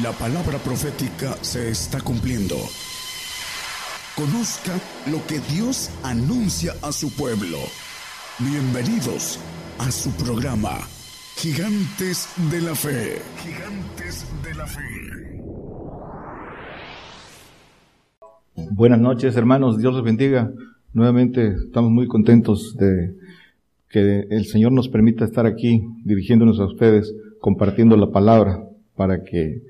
La palabra profética se está cumpliendo. Conozca lo que Dios anuncia a su pueblo. Bienvenidos a su programa, Gigantes de la Fe. Gigantes de la Fe. Buenas noches, hermanos. Dios los bendiga. Nuevamente estamos muy contentos de que el Señor nos permita estar aquí dirigiéndonos a ustedes, compartiendo la palabra para que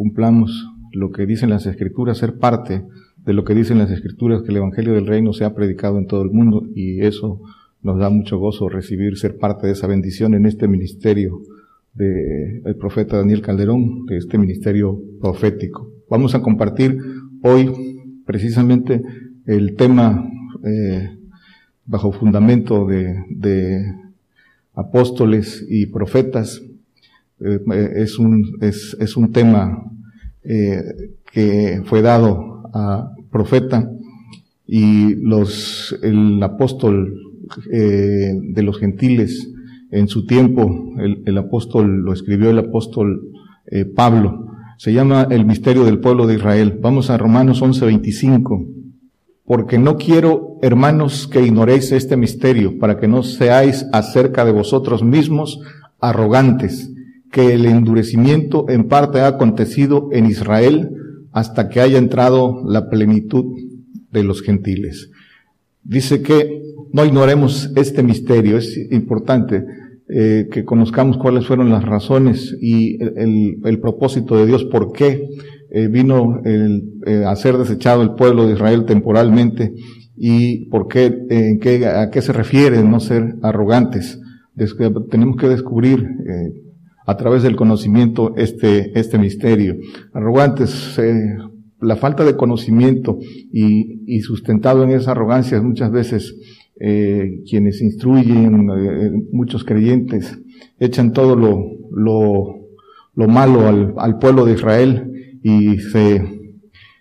cumplamos lo que dicen las Escrituras, ser parte de lo que dicen las Escrituras, que el Evangelio del Reino se ha predicado en todo el mundo y eso nos da mucho gozo recibir, ser parte de esa bendición en este ministerio del el profeta Daniel Calderón, de este ministerio profético. Vamos a compartir hoy precisamente el tema eh, bajo fundamento de, apóstoles y profetas eh, es, un, es, un tema eh, que fue dado a profeta y los, el apóstol de los gentiles en su tiempo, el, el apóstol lo escribió el apóstol Pablo, se llama el misterio del pueblo de Israel. Vamos a Romanos 11:25. Porque no quiero, hermanos, que ignoréis este misterio, para que no seáis acerca de vosotros mismos arrogantes, que el endurecimiento en parte ha acontecido en Israel hasta que haya entrado la plenitud de los gentiles. Dice que no ignoremos este misterio, es importante. Eh, que conozcamos cuáles fueron las razones y el, propósito de Dios, por qué eh, vino eh, a ser desechado el pueblo de Israel temporalmente y por qué, qué, a qué se refiere no ser arrogantes. tenemos que descubrir a través del conocimiento este, este misterio. Arrogantes, la falta de conocimiento y, y sustentado en esa arrogancia muchas veces eh, quienes instruyen, eh, muchos creyentes, echan todo lo, lo, lo malo al, al, pueblo de Israel y se,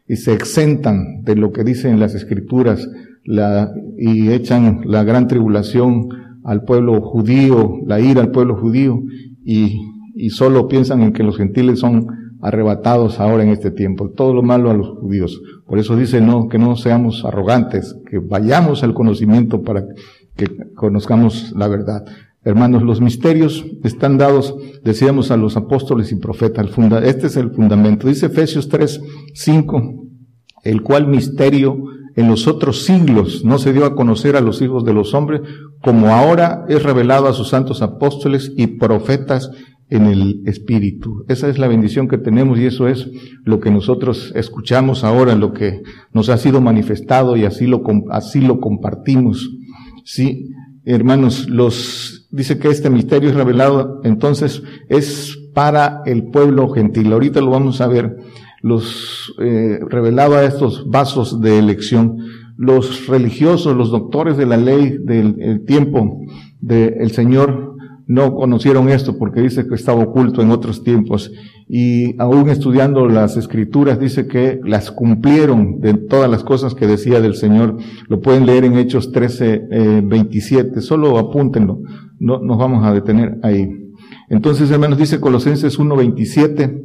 y se exentan de lo que dicen las escrituras la, y echan la gran tribulación al pueblo judío, la ira al pueblo judío y, y solo piensan en que los gentiles son arrebatados ahora en este tiempo. Todo lo malo a los judíos. Por eso dice no, que no seamos arrogantes, que vayamos al conocimiento para que conozcamos la verdad. Hermanos, los misterios están dados, decíamos, a los apóstoles y profetas. Este es el fundamento. Dice Efesios 3, 5, el cual misterio en los otros siglos no se dio a conocer a los hijos de los hombres, como ahora es revelado a sus santos apóstoles y profetas en el Espíritu. Esa es la bendición que tenemos y eso es lo que nosotros escuchamos ahora, lo que nos ha sido manifestado y así lo, así lo compartimos. Sí, hermanos, los, dice que este misterio es revelado, entonces es para el pueblo gentil. Ahorita lo vamos a ver, los, eh, a estos vasos de elección. Los religiosos, los doctores de la ley del tiempo del Señor no conocieron esto porque dice que estaba oculto en otros tiempos y aún estudiando las escrituras dice que las cumplieron de todas las cosas que decía del Señor. Lo pueden leer en Hechos 13, eh, 27. Solo apúntenlo. No nos vamos a detener ahí. Entonces, hermanos, dice Colosenses 1, 27.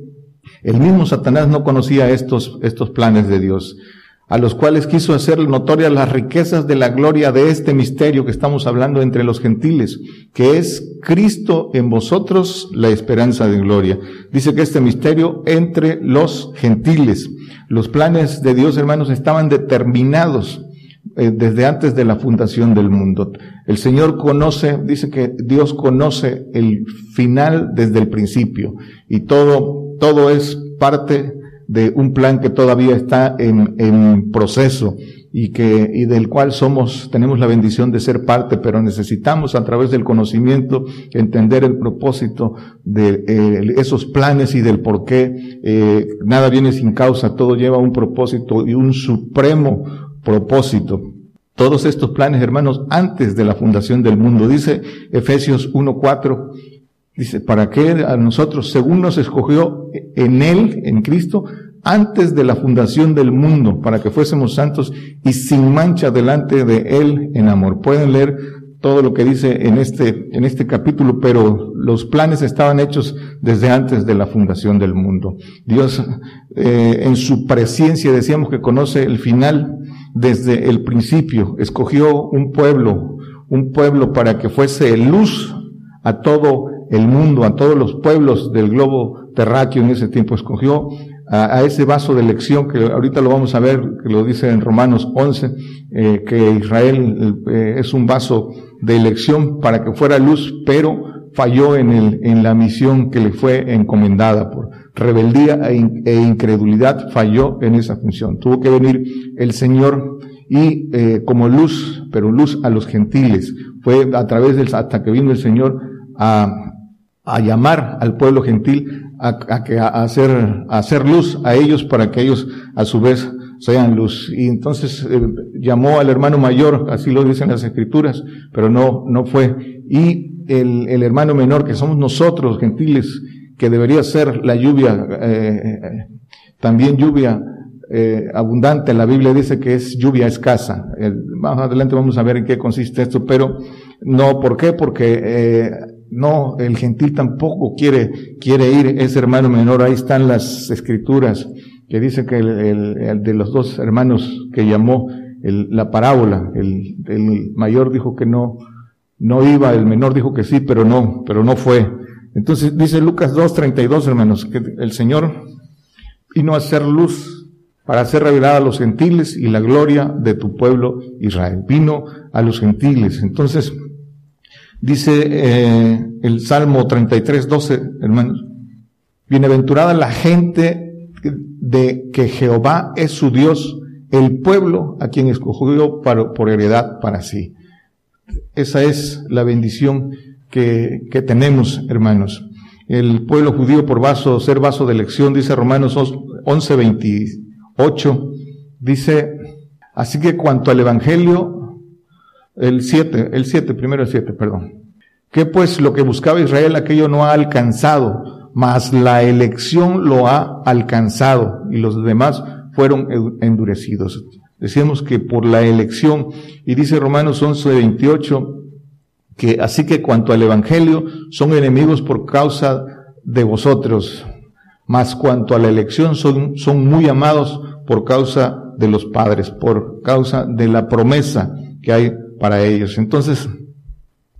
El mismo Satanás no conocía estos, estos planes de Dios a los cuales quiso hacer notorias las riquezas de la gloria de este misterio que estamos hablando entre los gentiles, que es Cristo en vosotros la esperanza de gloria. Dice que este misterio entre los gentiles. Los planes de Dios, hermanos, estaban determinados eh, desde antes de la fundación del mundo. El Señor conoce, dice que Dios conoce el final desde el principio y todo, todo es parte de un plan que todavía está en, en proceso y que y del cual somos tenemos la bendición de ser parte, pero necesitamos a través del conocimiento entender el propósito de eh, esos planes y del por qué eh, nada viene sin causa, todo lleva un propósito y un supremo propósito. Todos estos planes, hermanos, antes de la fundación del mundo, dice Efesios 1:4, Dice, para que a nosotros, según nos escogió en Él, en Cristo, antes de la fundación del mundo, para que fuésemos santos y sin mancha delante de Él en amor. Pueden leer todo lo que dice en este, en este capítulo, pero los planes estaban hechos desde antes de la fundación del mundo. Dios, eh, en su presencia, decíamos que conoce el final desde el principio, escogió un pueblo, un pueblo para que fuese luz a todo el mundo, a todos los pueblos del globo terráqueo en ese tiempo, escogió a, ese vaso de elección que ahorita lo vamos a ver, que lo dice en Romanos 11, eh, que Israel eh, es un vaso de elección para que fuera luz, pero falló en, el, en la misión que le fue encomendada por rebeldía e, e incredulidad, falló en esa función. Tuvo que venir el Señor y eh, como luz, pero luz a los gentiles. Fue a través del, hasta que vino el Señor a, a llamar al pueblo gentil a, a, a, hacer, a hacer luz a ellos para que ellos a su vez sean luz. Y entonces eh, llamó al hermano mayor, así lo dicen las escrituras, pero no, no fue. Y el, el hermano menor, que somos nosotros, gentiles, que debería ser la lluvia, eh, eh también lluvia eh, abundante. La Biblia dice que es lluvia escasa. más adelante vamos a ver en qué consiste esto, pero no, ¿por qué? Porque eh, no, el gentil tampoco quiere, quiere ir, ese hermano menor. Ahí están las escrituras que dice que el, de los dos hermanos que llamó la parábola, el, el, mayor dijo que no, no iba, el menor dijo que sí, pero no, pero no fue. Entonces dice Lucas 2.32, hermanos, que el Señor vino a hacer luz para hacer revelada a los gentiles y la gloria de tu pueblo Israel. Vino a los gentiles. Entonces, dice eh, el Salmo 33.12, hermanos, bienaventurada la gente de que Jehová es su Dios, el pueblo a quien escogió por heredad para sí. Esa es la bendición que, que tenemos, hermanos. El pueblo judío por vaso, ser vaso de elección, dice Romanos 11, 28, dice, así que cuanto al Evangelio, el 7, el 7, primero el 7, perdón. Que pues lo que buscaba Israel, aquello no ha alcanzado, mas la elección lo ha alcanzado y los demás fueron endurecidos. Decíamos que por la elección, y dice Romanos 11, 28, que así que cuanto al Evangelio son enemigos por causa de vosotros, mas cuanto a la elección son, son muy amados por causa de los padres, por causa de la promesa que hay para ellos. Entonces,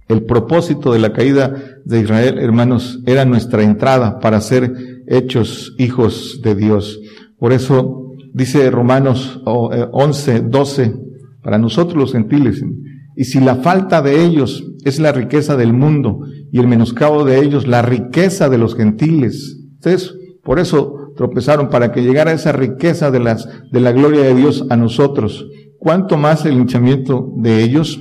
el propósito de la caída de Israel, hermanos, era nuestra entrada para ser hechos hijos de Dios. Por eso dice Romanos 11, 12, eh, para nosotros los gentiles, y si la falta de ellos es la riqueza del mundo y el menoscabo de ellos la riqueza de los gentiles, entonces, por eso tropezaron para que llegara esa riqueza de las, de la gloria de Dios a nosotros. ¿Cuánto más el hinchamiento de ellos?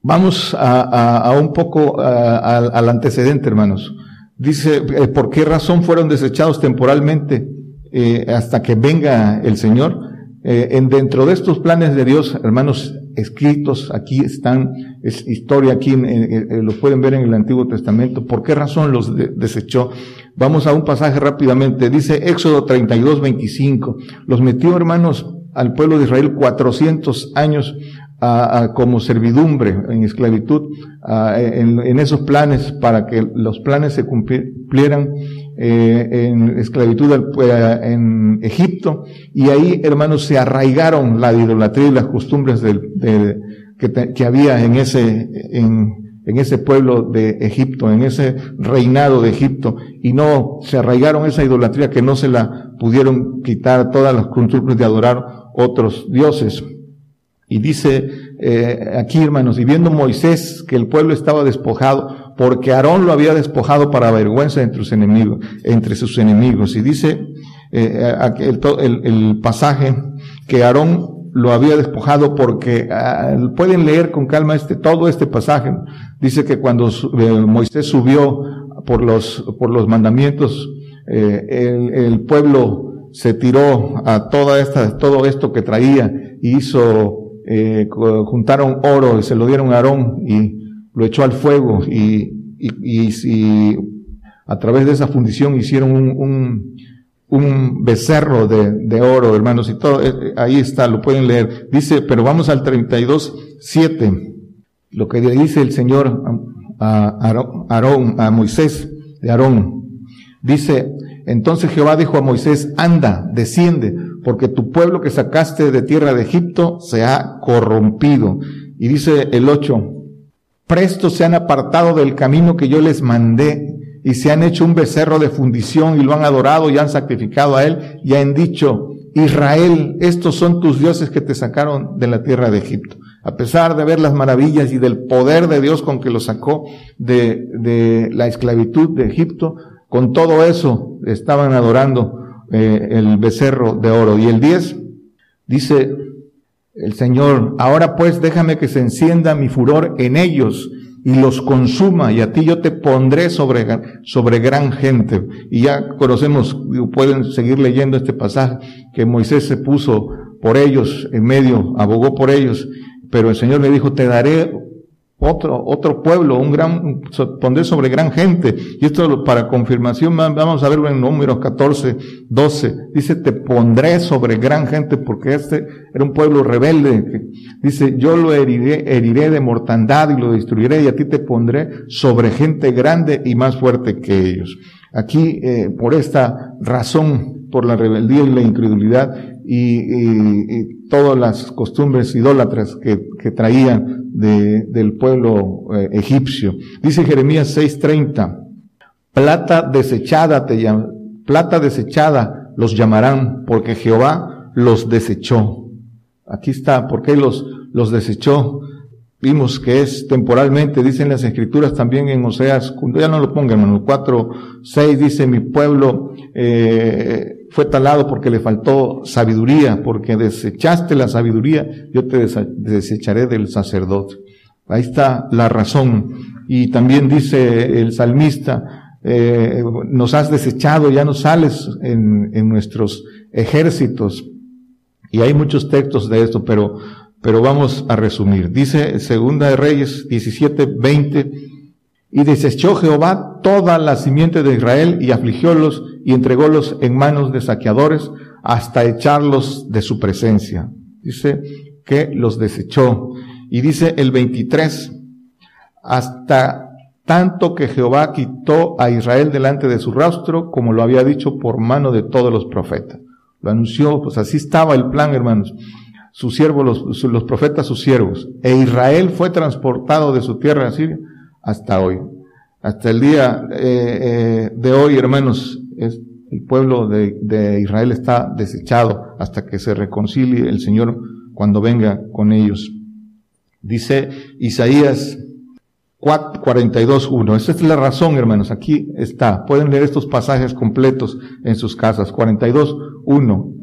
Vamos a, un poco al antecedente, hermanos. Dice, eh, ¿por qué razón fueron desechados temporalmente eh, hasta que venga el Señor? Eh, en dentro de estos planes de Dios, hermanos, escritos, aquí están, es historia, aquí lo pueden ver en el Antiguo Testamento. ¿Por qué razón los desechó? Vamos a un pasaje rápidamente. Dice Éxodo 32, 25. Los metió, hermanos, al pueblo de Israel 400 años como servidumbre, en esclavitud, en, esos planes para que los planes se cumplieran eh, en esclavitud eh, en Egipto. Y ahí, hermanos, se arraigaron la idolatría y las costumbres que, que, había en ese, en, en ese pueblo de Egipto, en ese reinado de Egipto, y no se arraigaron esa idolatría que no se la pudieron quitar todas las costumbres de adorar otros dioses. Y dice eh, aquí, hermanos, y viendo Moisés que el pueblo estaba despojado, porque Aarón lo había despojado para vergüenza entre sus enemigos. Y dice eh, el, el, el, pasaje que Aarón lo había despojado porque ah, pueden leer con calma este todo este pasaje. Dice que cuando eh, Moisés subió por los por los mandamientos, eh, el, pueblo se tiró a toda esta todo esto que traía y hizo eh, juntaron oro y se lo dieron a Aarón y lo echó al fuego y, y, a través de esa fundición hicieron un, un becerro de, de, oro, hermanos, y todo, eh, ahí está, lo pueden leer. Dice, pero vamos al 32, 7. lo que dice el Señor a Aarón, a Moisés de Aarón. Dice, entonces Jehová dijo a Moisés, anda, desciende, porque tu pueblo que sacaste de tierra de Egipto se ha corrompido. Y dice el 8, presto se han apartado del camino que yo les mandé y se han hecho un becerro de fundición y lo han adorado y han sacrificado a él y han dicho, Israel, estos son tus dioses que te sacaron de la tierra de Egipto. A pesar de ver las maravillas y del poder de Dios con que lo sacó de, de la esclavitud de Egipto, con todo eso estaban adorando eh, el becerro de oro. Y el 10 dice el Señor, ahora pues déjame que se encienda mi furor en ellos y los consuma y a ti yo te pondré sobre, sobre gran gente. Y ya conocemos, pueden seguir leyendo este pasaje, que Moisés se puso por ellos en medio, abogó por ellos pero el Señor le dijo, te daré otro, otro pueblo, un gran, pondré sobre gran gente. Y esto para confirmación, vamos a verlo en números 14, 12. Dice, te pondré sobre gran gente, porque este era un pueblo rebelde. Dice, yo lo heriré, heriré de mortandad y lo destruiré, y a ti te pondré sobre gente grande y más fuerte que ellos. Aquí, eh, por esta razón, por la rebeldía y la incredulidad, y, todas las costumbres idólatras que, que traían de, del pueblo eh, egipcio. Dice Jeremías 6:30, plata desechada te plata desechada los llamarán porque Jehová los desechó. Aquí está, ¿por qué los, los desechó? Vimos que es temporalmente, dicen las escrituras también en Oseas, ya no lo pongan, en el 4, 6 dice, mi pueblo eh, fue talado porque le faltó sabiduría, porque desechaste la sabiduría, yo te desecharé del sacerdote. Ahí está la razón. Y también dice el salmista, eh, nos has desechado, ya no sales en, en nuestros ejércitos. Y hay muchos textos de esto, pero pero vamos a resumir. Dice Segunda de Reyes 17, 20, y desechó Jehová toda la simiente de Israel y afligiólos y entrególos en manos de saqueadores hasta echarlos de su presencia. Dice que los desechó. Y dice el 23, hasta tanto que Jehová quitó a Israel delante de su rostro, como lo había dicho por mano de todos los profetas. Lo anunció, pues así estaba el plan, hermanos sus siervos, los, los profetas, sus siervos. E Israel fue transportado de su tierra a Siria hasta hoy. Hasta el día eh, eh, de hoy, hermanos, el pueblo de, Israel está desechado hasta que se reconcilie el Señor cuando venga con ellos. Dice Isaías 42.1. Esa es la razón, hermanos. Aquí está. Pueden leer estos pasajes completos en sus casas. 42.1.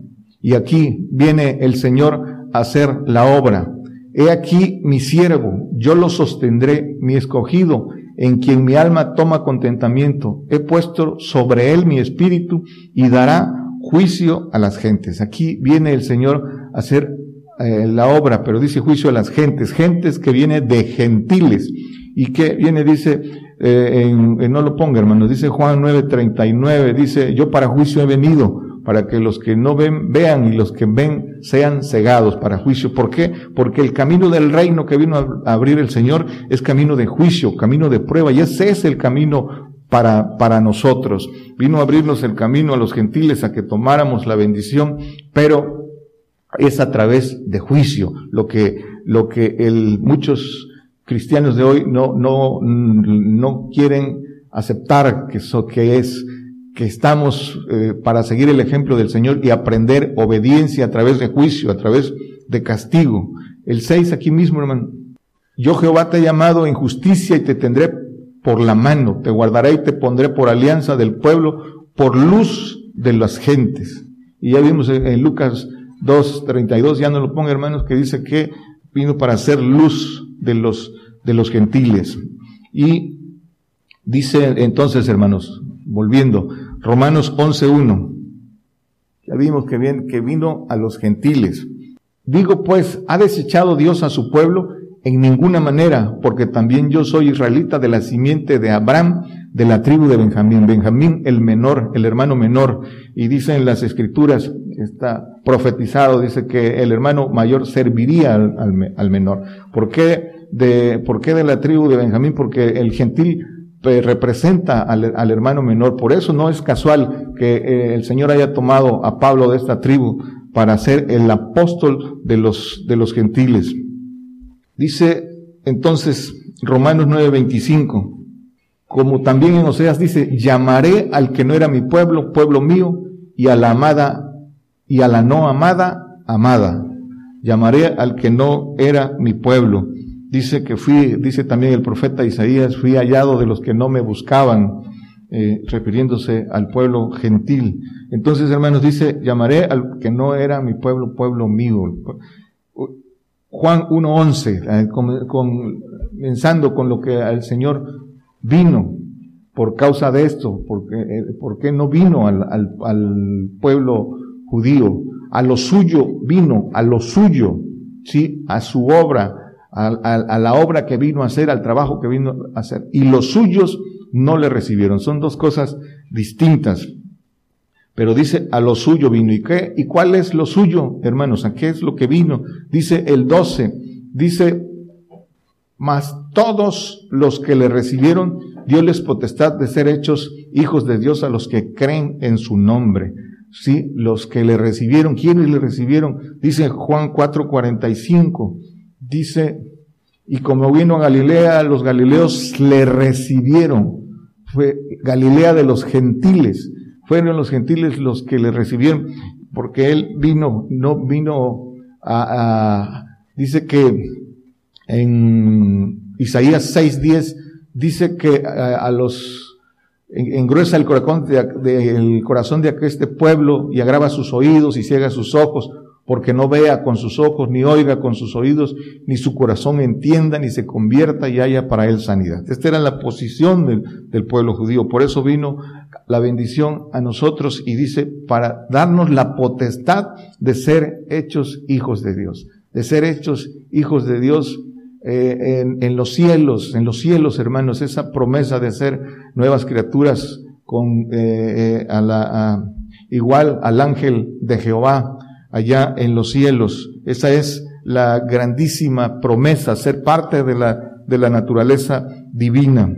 Y aquí viene el Señor hacer la obra. He aquí mi siervo, yo lo sostendré, mi escogido, en quien mi alma toma contentamiento. He puesto sobre él mi espíritu y dará juicio a las gentes. Aquí viene el Señor a hacer eh, la obra, pero dice juicio a las gentes, gentes que viene de gentiles. Y que viene, dice, eh, en, no lo ponga hermanos, dice Juan 9:39, dice, yo para juicio he venido, para que los que no ven vean y los que ven sean cegados para juicio. ¿Por qué? Porque el camino del reino que vino a abrir el Señor es camino de juicio, camino de prueba, y ese es el camino para, para nosotros. Vino a abrirnos el camino a los gentiles a que tomáramos la bendición, pero es a través de juicio, lo que, lo que el, muchos cristianos de hoy no, no, no quieren aceptar que eso que es que estamos eh, para seguir el ejemplo del Señor y aprender obediencia a través de juicio, a través de castigo. El 6 aquí mismo, hermano. Yo Jehová te he llamado en justicia y te tendré por la mano, te guardaré y te pondré por alianza del pueblo, por luz de las gentes. Y ya vimos en Lucas 2.32, ya no lo ponga hermanos, que dice que vino para hacer luz de los, de los gentiles. Y dice entonces, hermanos, volviendo, Romanos 11.1. Ya vimos que, bien, que vino a los gentiles. Digo pues, ¿ha desechado Dios a su pueblo? En ninguna manera, porque también yo soy israelita de la simiente de Abraham, de la tribu de Benjamín. Benjamín el menor, el hermano menor. Y dice en las escrituras, está profetizado, dice que el hermano mayor serviría al, al, al menor. ¿Por qué de, por qué de la tribu de Benjamín? Porque el gentil representa al, hermano menor. Por eso no es casual que eh, el Señor haya tomado a Pablo de esta tribu para ser el apóstol de los, de los gentiles. Dice entonces Romanos 9:25, como también en Oseas dice, llamaré al que no era mi pueblo, pueblo mío, y a la amada, y a la no amada, amada. Llamaré al que no era mi pueblo. Dice que fui, dice también el profeta Isaías, fui hallado de los que no me buscaban, eh, refiriéndose al pueblo gentil. Entonces, hermanos, dice, llamaré al que no era mi pueblo, pueblo mío. Juan 1.11, eh, comenzando con lo que el Señor vino por causa de esto, porque, eh, ¿por qué no vino al, al, pueblo judío? A lo suyo vino, a lo suyo, sí, a su obra, a, la obra que vino a hacer, al trabajo que vino a hacer. Y los suyos no le recibieron. Son dos cosas distintas. Pero dice, a lo suyo vino. ¿Y qué? ¿Y cuál es lo suyo, hermanos? ¿A qué es lo que vino? Dice el 12. Dice, mas todos los que le recibieron, les potestad de ser hechos hijos de Dios a los que creen en su nombre. Sí, los que le recibieron, ¿quiénes le recibieron? Dice Juan 4:45. Dice, y como vino a Galilea, los galileos le recibieron. Fue Galilea de los gentiles fueron los gentiles los que le recibieron, porque él vino, no vino a, dice que en Isaías 6:10 dice que a, los engruesa el corazón de, el corazón de este pueblo y agrava sus oídos y ciega sus ojos porque no vea con sus ojos, ni oiga con sus oídos, ni su corazón entienda, ni se convierta y haya para él sanidad. Esta era la posición del, pueblo judío. Por eso vino la bendición a nosotros y dice, para darnos la potestad de ser hechos hijos de Dios, de ser hechos hijos de Dios eh, en, los cielos, en los cielos, hermanos, esa promesa de ser nuevas criaturas con eh, eh igual al ángel de Jehová allá en los cielos. Esa es la grandísima promesa, ser parte de la, de la naturaleza divina.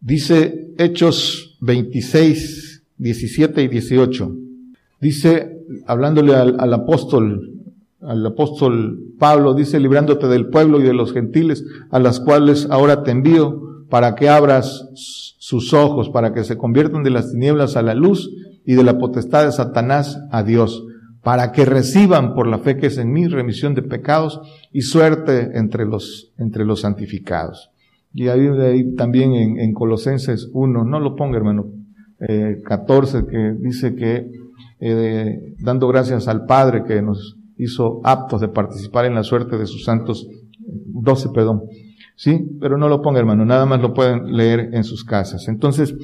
Dice Hechos 26, 17 y 18. Dice, hablándole al, al apóstol, al apóstol Pablo, dice, librándote del pueblo y de los gentiles, a las cuales ahora te envío, para que abras sus ojos, para que se conviertan de las tinieblas a la luz y de la potestad de Satanás a Dios, para que reciban por la fe que es en mí remisión de pecados y suerte entre los, entre los santificados. Y ahí, también en, en, Colosenses 1, no lo ponga hermano, eh, 14, que dice que eh, dando gracias al Padre que nos hizo aptos de participar en la suerte de sus santos, 12, perdón, sí, pero no lo ponga hermano, nada más lo pueden leer en sus casas. Entonces,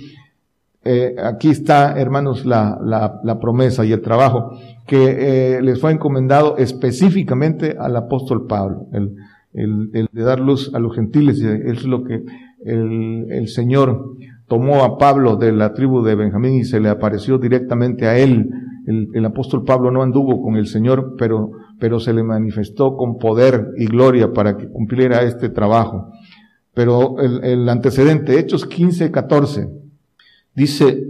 eh, aquí está, hermanos, la, la, promesa y el trabajo que eh, les fue encomendado específicamente al apóstol Pablo, el, el, el, de dar luz a los gentiles, es lo que el, el Señor tomó a Pablo de la tribu de Benjamín y se le apareció directamente a él. El, el, apóstol Pablo no anduvo con el Señor, pero, pero se le manifestó con poder y gloria para que cumpliera este trabajo. Pero el, el antecedente, Hechos 15, 14, Dice,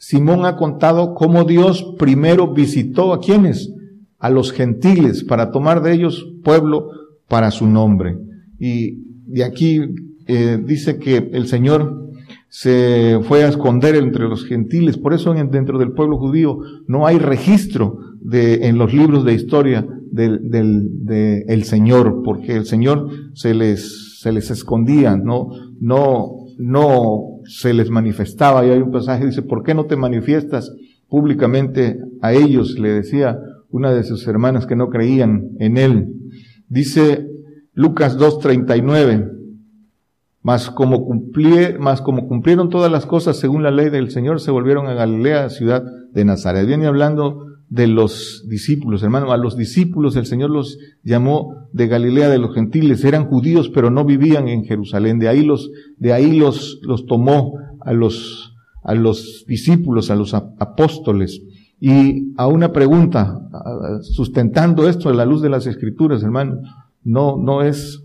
Simón ha contado cómo Dios primero visitó a quienes, a los gentiles, para tomar de ellos pueblo para su nombre. Y de aquí eh, dice que el Señor se fue a esconder entre los gentiles. Por eso dentro del pueblo judío no hay registro de, en los libros de historia del, del de el Señor, porque el Señor se les, se les escondía, no, no, no se les manifestaba. Y hay un pasaje dice, ¿por qué no te manifiestas públicamente a ellos? Le decía una de sus hermanas que no creían en él. Dice Lucas 2.39, mas como, mas como cumplieron todas las cosas según la ley del Señor, se volvieron a Galilea, ciudad de Nazaret. Viene hablando de los discípulos, hermano. A los discípulos el Señor los llamó de Galilea de los gentiles. Eran judíos, pero no vivían en Jerusalén. De ahí los, de ahí los, los tomó a los, a los discípulos, a los apóstoles. Y a una pregunta, sustentando esto a la luz de las escrituras, hermano, no, no es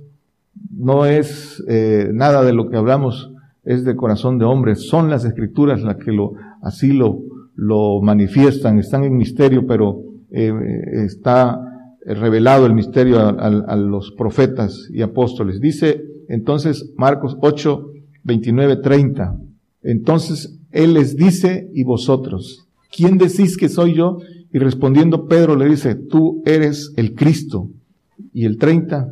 no es eh, nada de lo que hablamos, es de corazón de hombre. Son las escrituras las que lo, así lo, lo manifiestan, están en misterio, pero eh, está revelado el misterio a, a, los profetas y apóstoles. Dice entonces Marcos 8, 29, 30. Entonces Él les dice, ¿y vosotros? ¿Quién decís que soy yo? Y respondiendo Pedro le dice, tú eres el Cristo. Y el 30,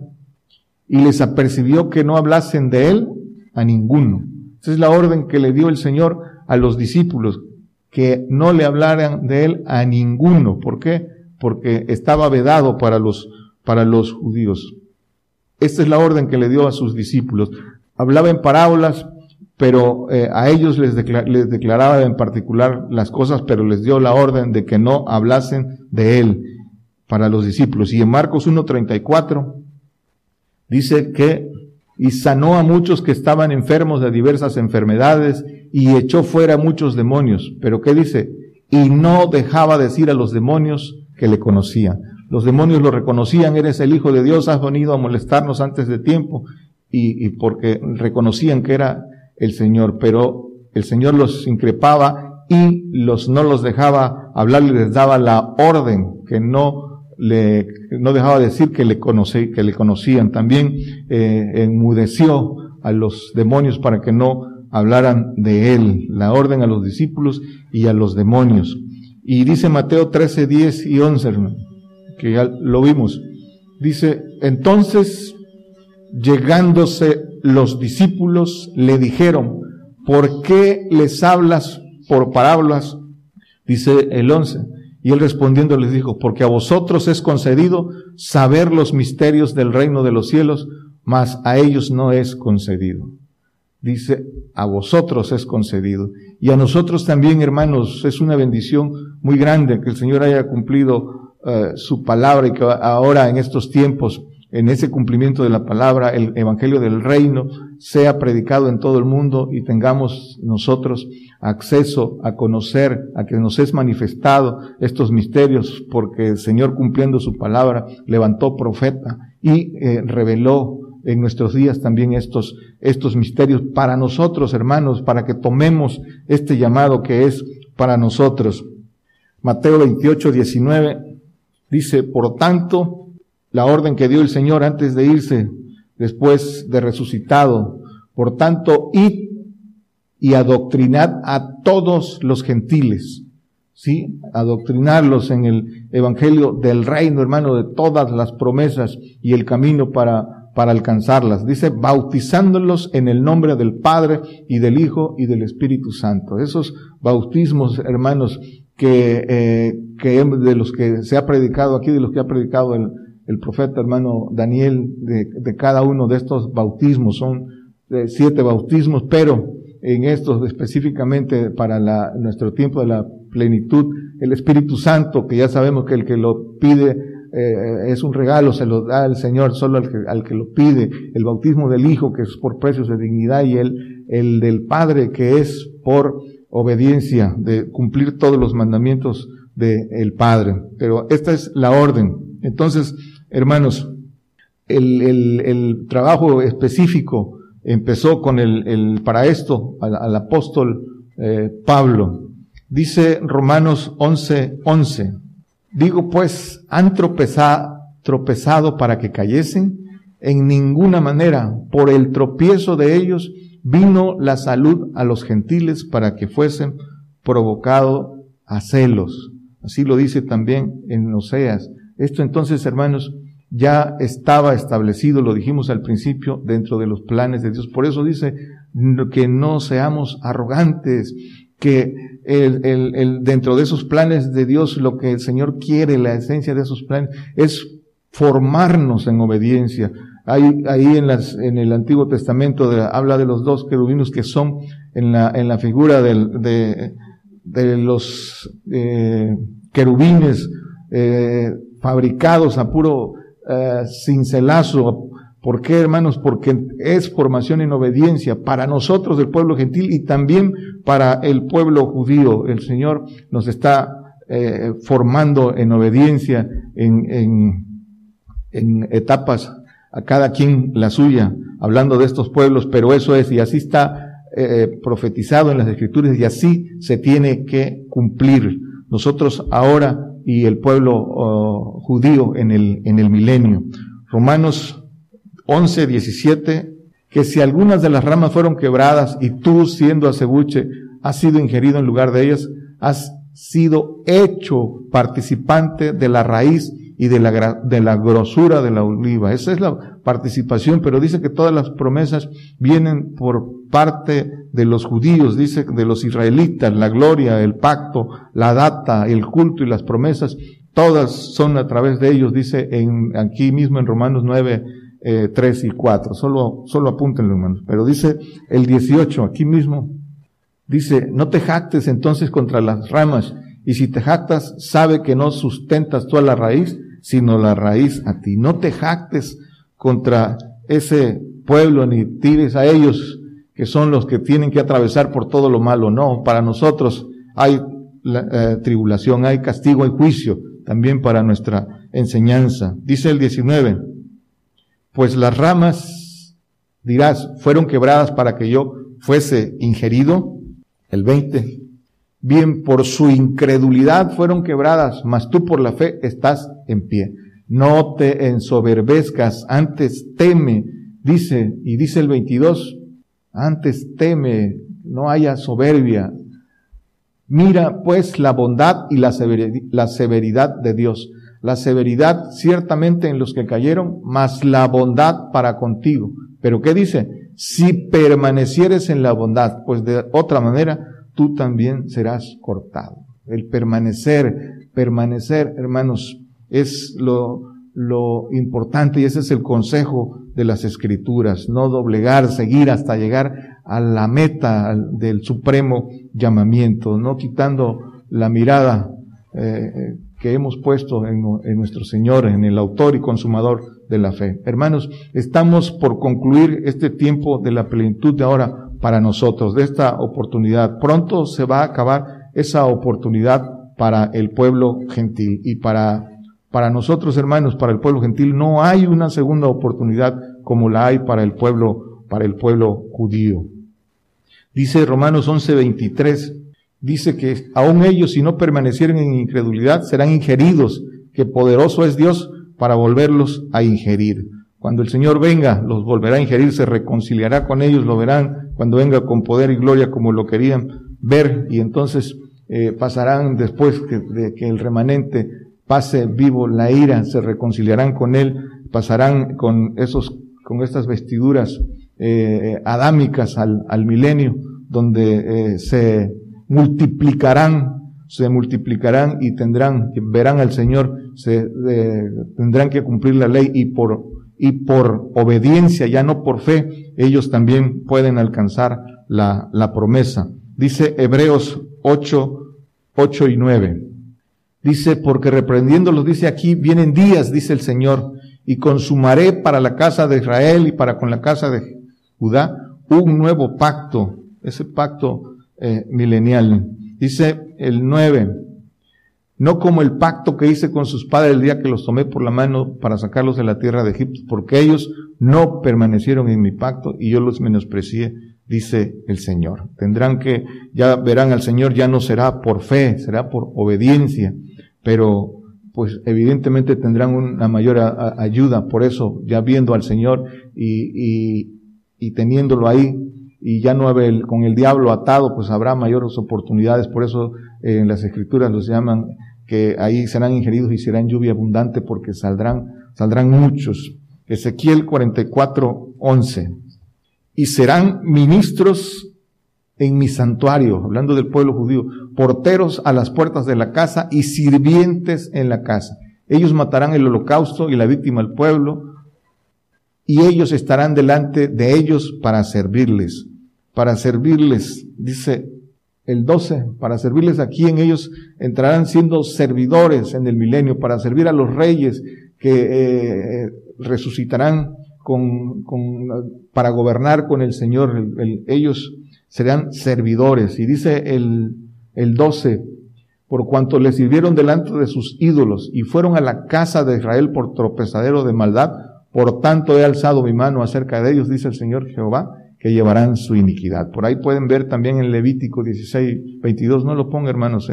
y les apercibió que no hablasen de Él a ninguno. Esa es la orden que le dio el Señor a los discípulos, que no le hablaran de Él a ninguno. ¿Por qué? Porque estaba vedado para los, para los judíos. Esta es la orden que le dio a sus discípulos. Hablaba en parábolas, pero eh, a ellos les, les, declaraba en particular las cosas, pero les dio la orden de que no hablasen de él para los discípulos. Y en Marcos 1.34 dice que y sanó a muchos que estaban enfermos de diversas enfermedades y echó fuera muchos demonios. Pero ¿qué dice? Y no dejaba decir a los demonios que le conocían. Los demonios lo reconocían, eres el Hijo de Dios, has venido a molestarnos antes de tiempo, y, y porque reconocían que era el Señor, pero el Señor los increpaba y los no los dejaba hablar, les daba la orden que no no dejaba decir que le conocí, que le conocían. También eh, enmudeció a los demonios para que no hablaran de él. La orden a los discípulos y a los demonios. Y dice Mateo 13, 10 y 11, que ya lo vimos. Dice, entonces, llegándose los discípulos, le dijeron, ¿por qué les hablas por parábolas? Dice el 11. Y él respondiendo les dijo, porque a vosotros es concedido saber los misterios del reino de los cielos, mas a ellos no es concedido. Dice, a vosotros es concedido. Y a nosotros también, hermanos, es una bendición muy grande que el Señor haya cumplido eh, su palabra y que ahora en estos tiempos, en ese cumplimiento de la palabra, el Evangelio del Reino sea predicado en todo el mundo y tengamos nosotros acceso a conocer, a que nos es manifestado estos misterios, porque el Señor cumpliendo su palabra levantó profeta y eh, reveló en nuestros días también estos, estos misterios para nosotros, hermanos, para que tomemos este llamado que es para nosotros. Mateo 28, 19 Dice, por tanto, la orden que dio el Señor antes de irse, después de resucitado, por tanto, id y adoctrinad a todos los gentiles. ¿Sí? Adoctrinarlos en el evangelio del reino, hermano, de todas las promesas y el camino para, para alcanzarlas. Dice, bautizándolos en el nombre del Padre y del Hijo y del Espíritu Santo. Esos bautismos, hermanos, que, eh, que de los que se ha predicado aquí, de los que ha predicado el, el profeta hermano Daniel, de, de, cada uno de estos bautismos, son eh, siete bautismos, pero en estos específicamente para la, nuestro tiempo de la plenitud, el Espíritu Santo, que ya sabemos que el que lo pide eh, es un regalo, se lo da el Señor solo al que, al que lo pide, el bautismo del Hijo, que es por precios de dignidad, y el, el del Padre, que es por obediencia, de cumplir todos los mandamientos del Padre. Pero esta es la orden. Entonces, hermanos, el, el, trabajo específico empezó con el, el para esto al, apóstol eh, Pablo. Dice Romanos 11, 11. Digo pues, han tropezado, tropezado para que cayesen en ninguna manera. Por el tropiezo de ellos vino la salud a los gentiles para que fuesen provocado a celos. Así lo dice también en Oseas. Esto entonces, hermanos, ya estaba establecido, lo dijimos al principio, dentro de los planes de Dios. Por eso dice que no seamos arrogantes, que el, el, dentro de esos planes de Dios, lo que el Señor quiere, la esencia de esos planes, es formarnos en obediencia, Ahí, ahí en, las, en el Antiguo Testamento habla de los dos querubinos que son en la, en la figura del, de, de los eh, querubines eh, fabricados a puro eh, cincelazo. ¿Por qué, hermanos? Porque es formación en obediencia para nosotros, el pueblo gentil, y también para el pueblo judío. El Señor nos está eh, formando en obediencia en, en, en etapas a cada quien la suya, hablando de estos pueblos, pero eso es, y así está eh, profetizado en las escrituras, y así se tiene que cumplir. Nosotros ahora y el pueblo oh, judío en el, en el milenio. Romanos 11, 17, que si algunas de las ramas fueron quebradas y tú siendo acebuche has sido ingerido en lugar de ellas, has sido hecho participante de la raíz y de la, de la grosura de la oliva. Esa es la participación, pero dice que todas las promesas vienen por parte de los judíos, dice de los israelitas, la gloria, el pacto, la data, el culto y las promesas, todas son a través de ellos, dice en, aquí mismo en Romanos 9, eh, 3 y 4. Solo, solo apúntenlo, hermanos. Pero dice el 18, aquí mismo, dice, no te jactes entonces contra las ramas, y si te jactas, sabe que no sustentas tú a la raíz, sino la raíz a ti. No te jactes contra ese pueblo, ni tires a ellos, que son los que tienen que atravesar por todo lo malo. No, para nosotros hay eh, tribulación, hay castigo, hay juicio, también para nuestra enseñanza. Dice el 19, pues las ramas, dirás, fueron quebradas para que yo fuese ingerido. El 20, bien por su incredulidad fueron quebradas, mas tú por la fe estás en pie. No te ensoberbezcas, antes teme, dice, y dice el 22, antes teme, no haya soberbia. Mira pues la bondad y la severidad de Dios. La severidad ciertamente en los que cayeron, mas la bondad para contigo. Pero ¿qué dice? Si permanecieres en la bondad, pues de otra manera tú también serás cortado. El permanecer, permanecer, hermanos, es lo, lo importante y ese es el consejo de las escrituras, no doblegar, seguir hasta llegar a la meta del supremo llamamiento, no quitando la mirada eh, que hemos puesto en, nuestro Señor, en el autor y consumador de la fe. Hermanos, estamos por concluir este tiempo de la plenitud de ahora para nosotros, de esta oportunidad. Pronto se va a acabar esa oportunidad para el pueblo gentil y para, para nosotros hermanos, para el pueblo gentil, no hay una segunda oportunidad como la hay para el pueblo, para el pueblo judío. Dice Romanos 11:23, dice que aun ellos si no permanecieren en incredulidad serán ingeridos, que poderoso es Dios para volverlos a ingerir. Cuando el Señor venga, los volverá a ingerir, se reconciliará con ellos, lo verán. Cuando venga con poder y gloria como lo querían ver y entonces eh, pasarán después de que el remanente pase vivo la ira, se reconciliarán con él, pasarán con esos, con estas vestiduras eh, adámicas al, al, milenio, donde eh, se multiplicarán, se multiplicarán y tendrán, verán al Señor, se tendrán que cumplir la ley y por y por obediencia, ya no por fe, ellos también pueden alcanzar la, la promesa. Dice Hebreos 8, 8 y 9. Dice, porque reprendiéndolos, dice aquí, vienen días, dice el Señor, y consumaré para la casa de Israel y para con la casa de Judá un nuevo pacto, ese pacto eh, milenial. Dice el 9, no como el pacto que hice con sus padres el día que los tomé por la mano para sacarlos de la tierra de Egipto, porque ellos no permanecieron en mi pacto y yo los menosprecié, dice el Señor. Tendrán que, ya verán al Señor, ya no será por fe, será por obediencia, pero pues evidentemente tendrán una mayor ayuda, por eso ya viendo al Señor y, y, teniéndolo ahí, y ya no con el diablo atado, pues habrá mayores oportunidades. Por eso en las escrituras los llaman que ahí serán ingeridos y serán lluvia abundante porque saldrán, saldrán muchos. Ezequiel 44, 11. Y serán ministros en mi santuario, hablando del pueblo judío, porteros a las puertas de la casa y sirvientes en la casa. Ellos matarán el holocausto y la víctima al pueblo, y ellos estarán delante de ellos para servirles para servirles, dice el 12, para servirles aquí en ellos entrarán siendo servidores en el milenio, para servir a los reyes que eh, resucitarán con, con, para gobernar con el Señor. ellos serán servidores. Y dice el, el 12, por cuanto le sirvieron delante de sus ídolos y fueron a la casa de Israel por tropezadero de maldad, Por tanto he alzado mi mano acerca de ellos, dice el Señor Jehová, que llevarán su iniquidad. Por ahí pueden ver también en Levítico 16, 22, no lo ponga hermanos,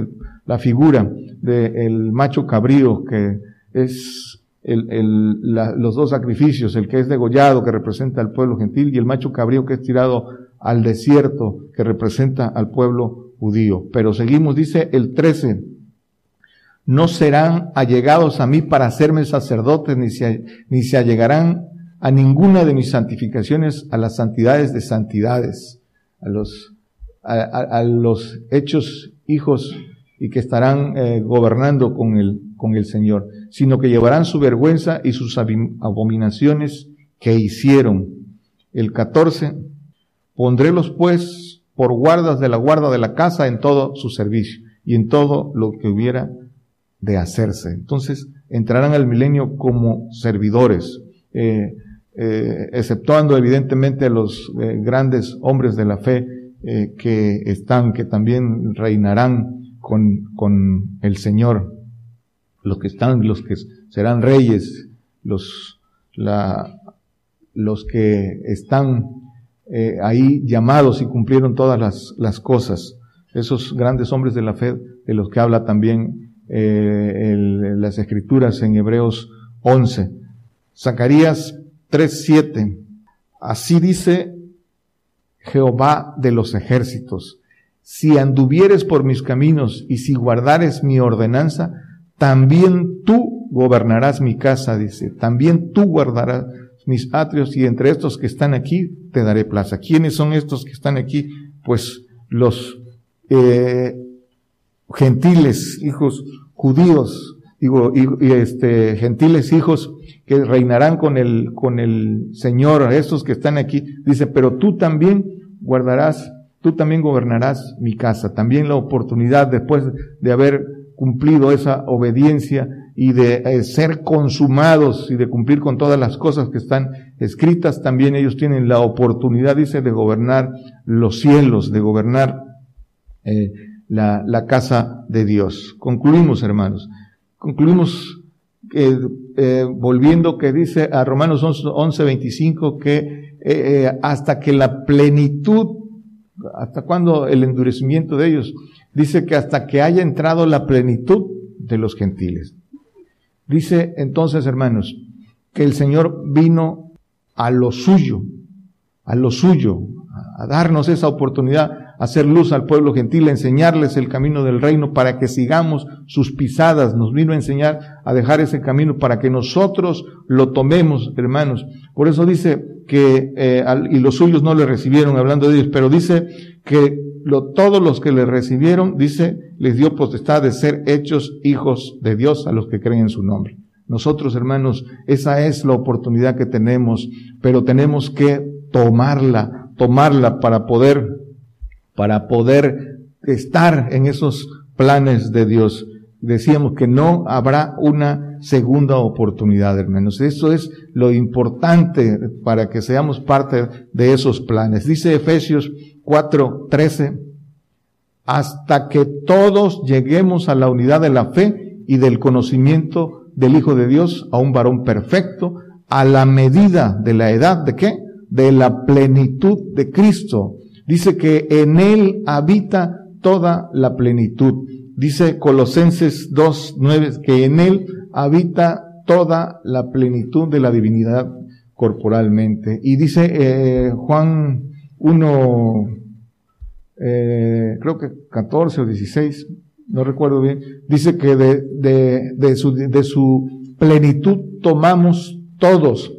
la figura del macho cabrío que es el, los dos sacrificios, el que es degollado, que representa al pueblo gentil, y el macho cabrío que es tirado al desierto, que representa al pueblo judío. Pero seguimos, dice el 13, no serán allegados a mí para hacerme sacerdotes, ni se, ni se allegarán a ninguna de mis santificaciones, a las santidades de santidades, a los, a, los hechos hijos y que estarán eh, gobernando con el, con el Señor, sino que llevarán su vergüenza y sus abominaciones que hicieron. El 14, pondrélos pues por guardas de la guarda de la casa en todo su servicio y en todo lo que hubiera de hacerse. Entonces entrarán al milenio como servidores. Eh, eh, exceptuando evidentemente a los eh, grandes hombres de la fe eh, que están, que también reinarán con, con el Señor, los que están, los que serán reyes, los, la, los que están ahí llamados y cumplieron todas las, las cosas, esos grandes hombres de la fe de los que habla también las escrituras en Hebreos 11. Zacarías 3.7. Así dice Jehová de los ejércitos. Si anduvieres por mis caminos y si guardares mi ordenanza, también tú gobernarás mi casa, dice. También tú guardarás mis atrios y entre estos que están aquí te daré plaza. ¿Quiénes son estos que están aquí? Pues los eh, gentiles, hijos judíos, digo, y, este, gentiles hijos que reinarán con el, con el Señor, estos que están aquí, dice, pero tú también guardarás, tú también gobernarás mi casa. También la oportunidad después de haber cumplido esa obediencia y de eh, ser consumados y de cumplir con todas las cosas que están escritas, también ellos tienen la oportunidad, dice, de gobernar los cielos, de gobernar eh, la, la casa de Dios. Concluimos, hermanos. Concluimos eh, volviendo que dice a Romanos 11, 25 que eh, eh, hasta que la plenitud, hasta cuando el endurecimiento de ellos, dice que hasta que haya entrado la plenitud de los gentiles. Dice entonces, hermanos, que el Señor vino a lo suyo, a lo suyo, a darnos esa oportunidad hacer luz al pueblo gentil, enseñarles el camino del reino para que sigamos sus pisadas. Nos vino a enseñar a dejar ese camino para que nosotros lo tomemos, hermanos. Por eso dice que, eh, y los suyos no le recibieron, hablando de ellos, pero dice que todos los que le recibieron, dice, les dio potestad de ser hechos hijos de Dios a los que creen en su nombre. Nosotros, hermanos, esa es la oportunidad que tenemos, pero tenemos que tomarla, tomarla para poder para poder estar en esos planes de Dios. Decíamos que no habrá una segunda oportunidad, hermanos. Eso es lo importante para que seamos parte de esos planes. Dice Efesios 4:13, hasta que todos lleguemos a la unidad de la fe y del conocimiento del Hijo de Dios, a un varón perfecto, a la medida de la edad de qué? De la plenitud de Cristo Dice que en Él habita toda la plenitud. Dice Colosenses 2.9 que en Él habita toda la plenitud de la divinidad corporalmente. Y dice eh, Juan 1, eh, creo que 14 o 16, no recuerdo bien, dice que de, de, de, su, de su plenitud tomamos todos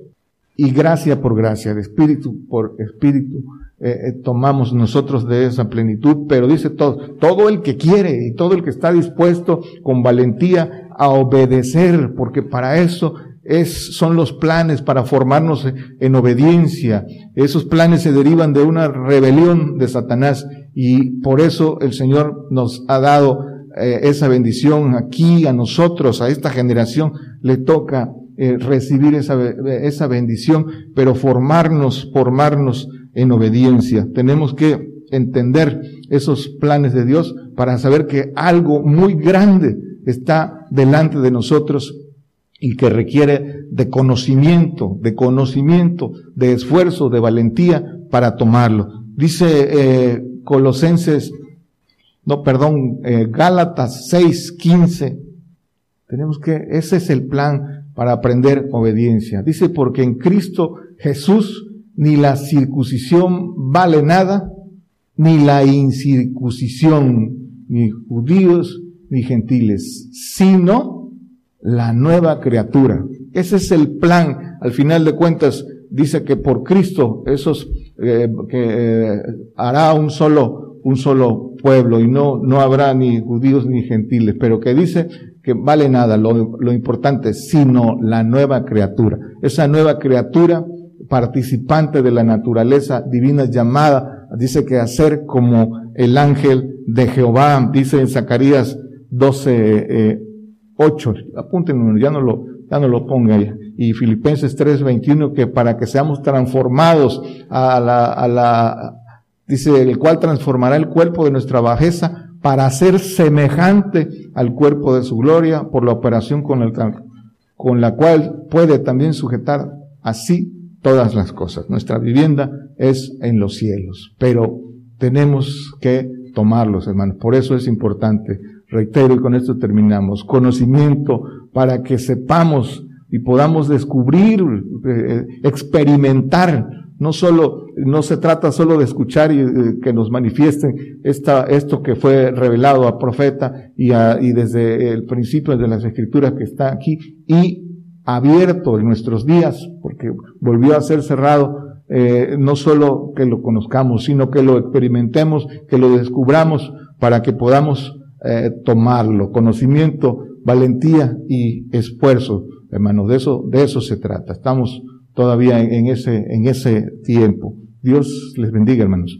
y gracia por gracia, de espíritu por espíritu, eh, eh, tomamos nosotros de esa plenitud, pero dice todo, todo el que quiere y todo el que está dispuesto con valentía a obedecer, porque para eso es, son los planes para formarnos en obediencia. Esos planes se derivan de una rebelión de Satanás y por eso el Señor nos ha dado eh, esa bendición aquí a nosotros, a esta generación, le toca recibir esa, esa bendición, pero formarnos, formarnos en obediencia. Tenemos que entender esos planes de Dios para saber que algo muy grande está delante de nosotros y que requiere de conocimiento, de conocimiento, de esfuerzo, de valentía para tomarlo. Dice eh, Colosenses, no, perdón, eh, Gálatas 6, 15. Tenemos que, ese es el plan para aprender obediencia. Dice, porque en Cristo Jesús ni la circuncisión vale nada, ni la incircuncisión, ni judíos, ni gentiles, sino la nueva criatura. Ese es el plan. Al final de cuentas, dice que por Cristo, esos eh, que eh, hará un solo, un solo pueblo y no, no habrá ni judíos ni gentiles, pero que dice que vale nada, lo, lo importante, sino la nueva criatura. Esa nueva criatura, participante de la naturaleza divina llamada, dice que hacer como el ángel de Jehová, dice en Zacarías 12, eh, 8, apúntenlo, ya no lo, ya no lo ponga. Y Filipenses 3, 21, que para que seamos transformados a la, a la, dice, el cual transformará el cuerpo de nuestra bajeza para ser semejante al cuerpo de su gloria por la operación con, el, con la cual puede también sujetar así todas las cosas. Nuestra vivienda es en los cielos, pero tenemos que tomarlos, hermanos. Por eso es importante, reitero y con esto terminamos, conocimiento para que sepamos y podamos descubrir, eh, experimentar. No solo, no se trata solo de escuchar y eh, que nos manifiesten esta, esto que fue revelado a profeta y, y desde el principio de las escrituras que está aquí y abierto en nuestros días, porque volvió a ser cerrado eh, no solo que lo conozcamos, sino que lo experimentemos, que lo descubramos para que podamos eh, tomarlo. Conocimiento, valentía y esfuerzo, hermanos. De eso, de eso se trata. Estamos todavía en ese, en ese tiempo. Dios les bendiga, hermanos.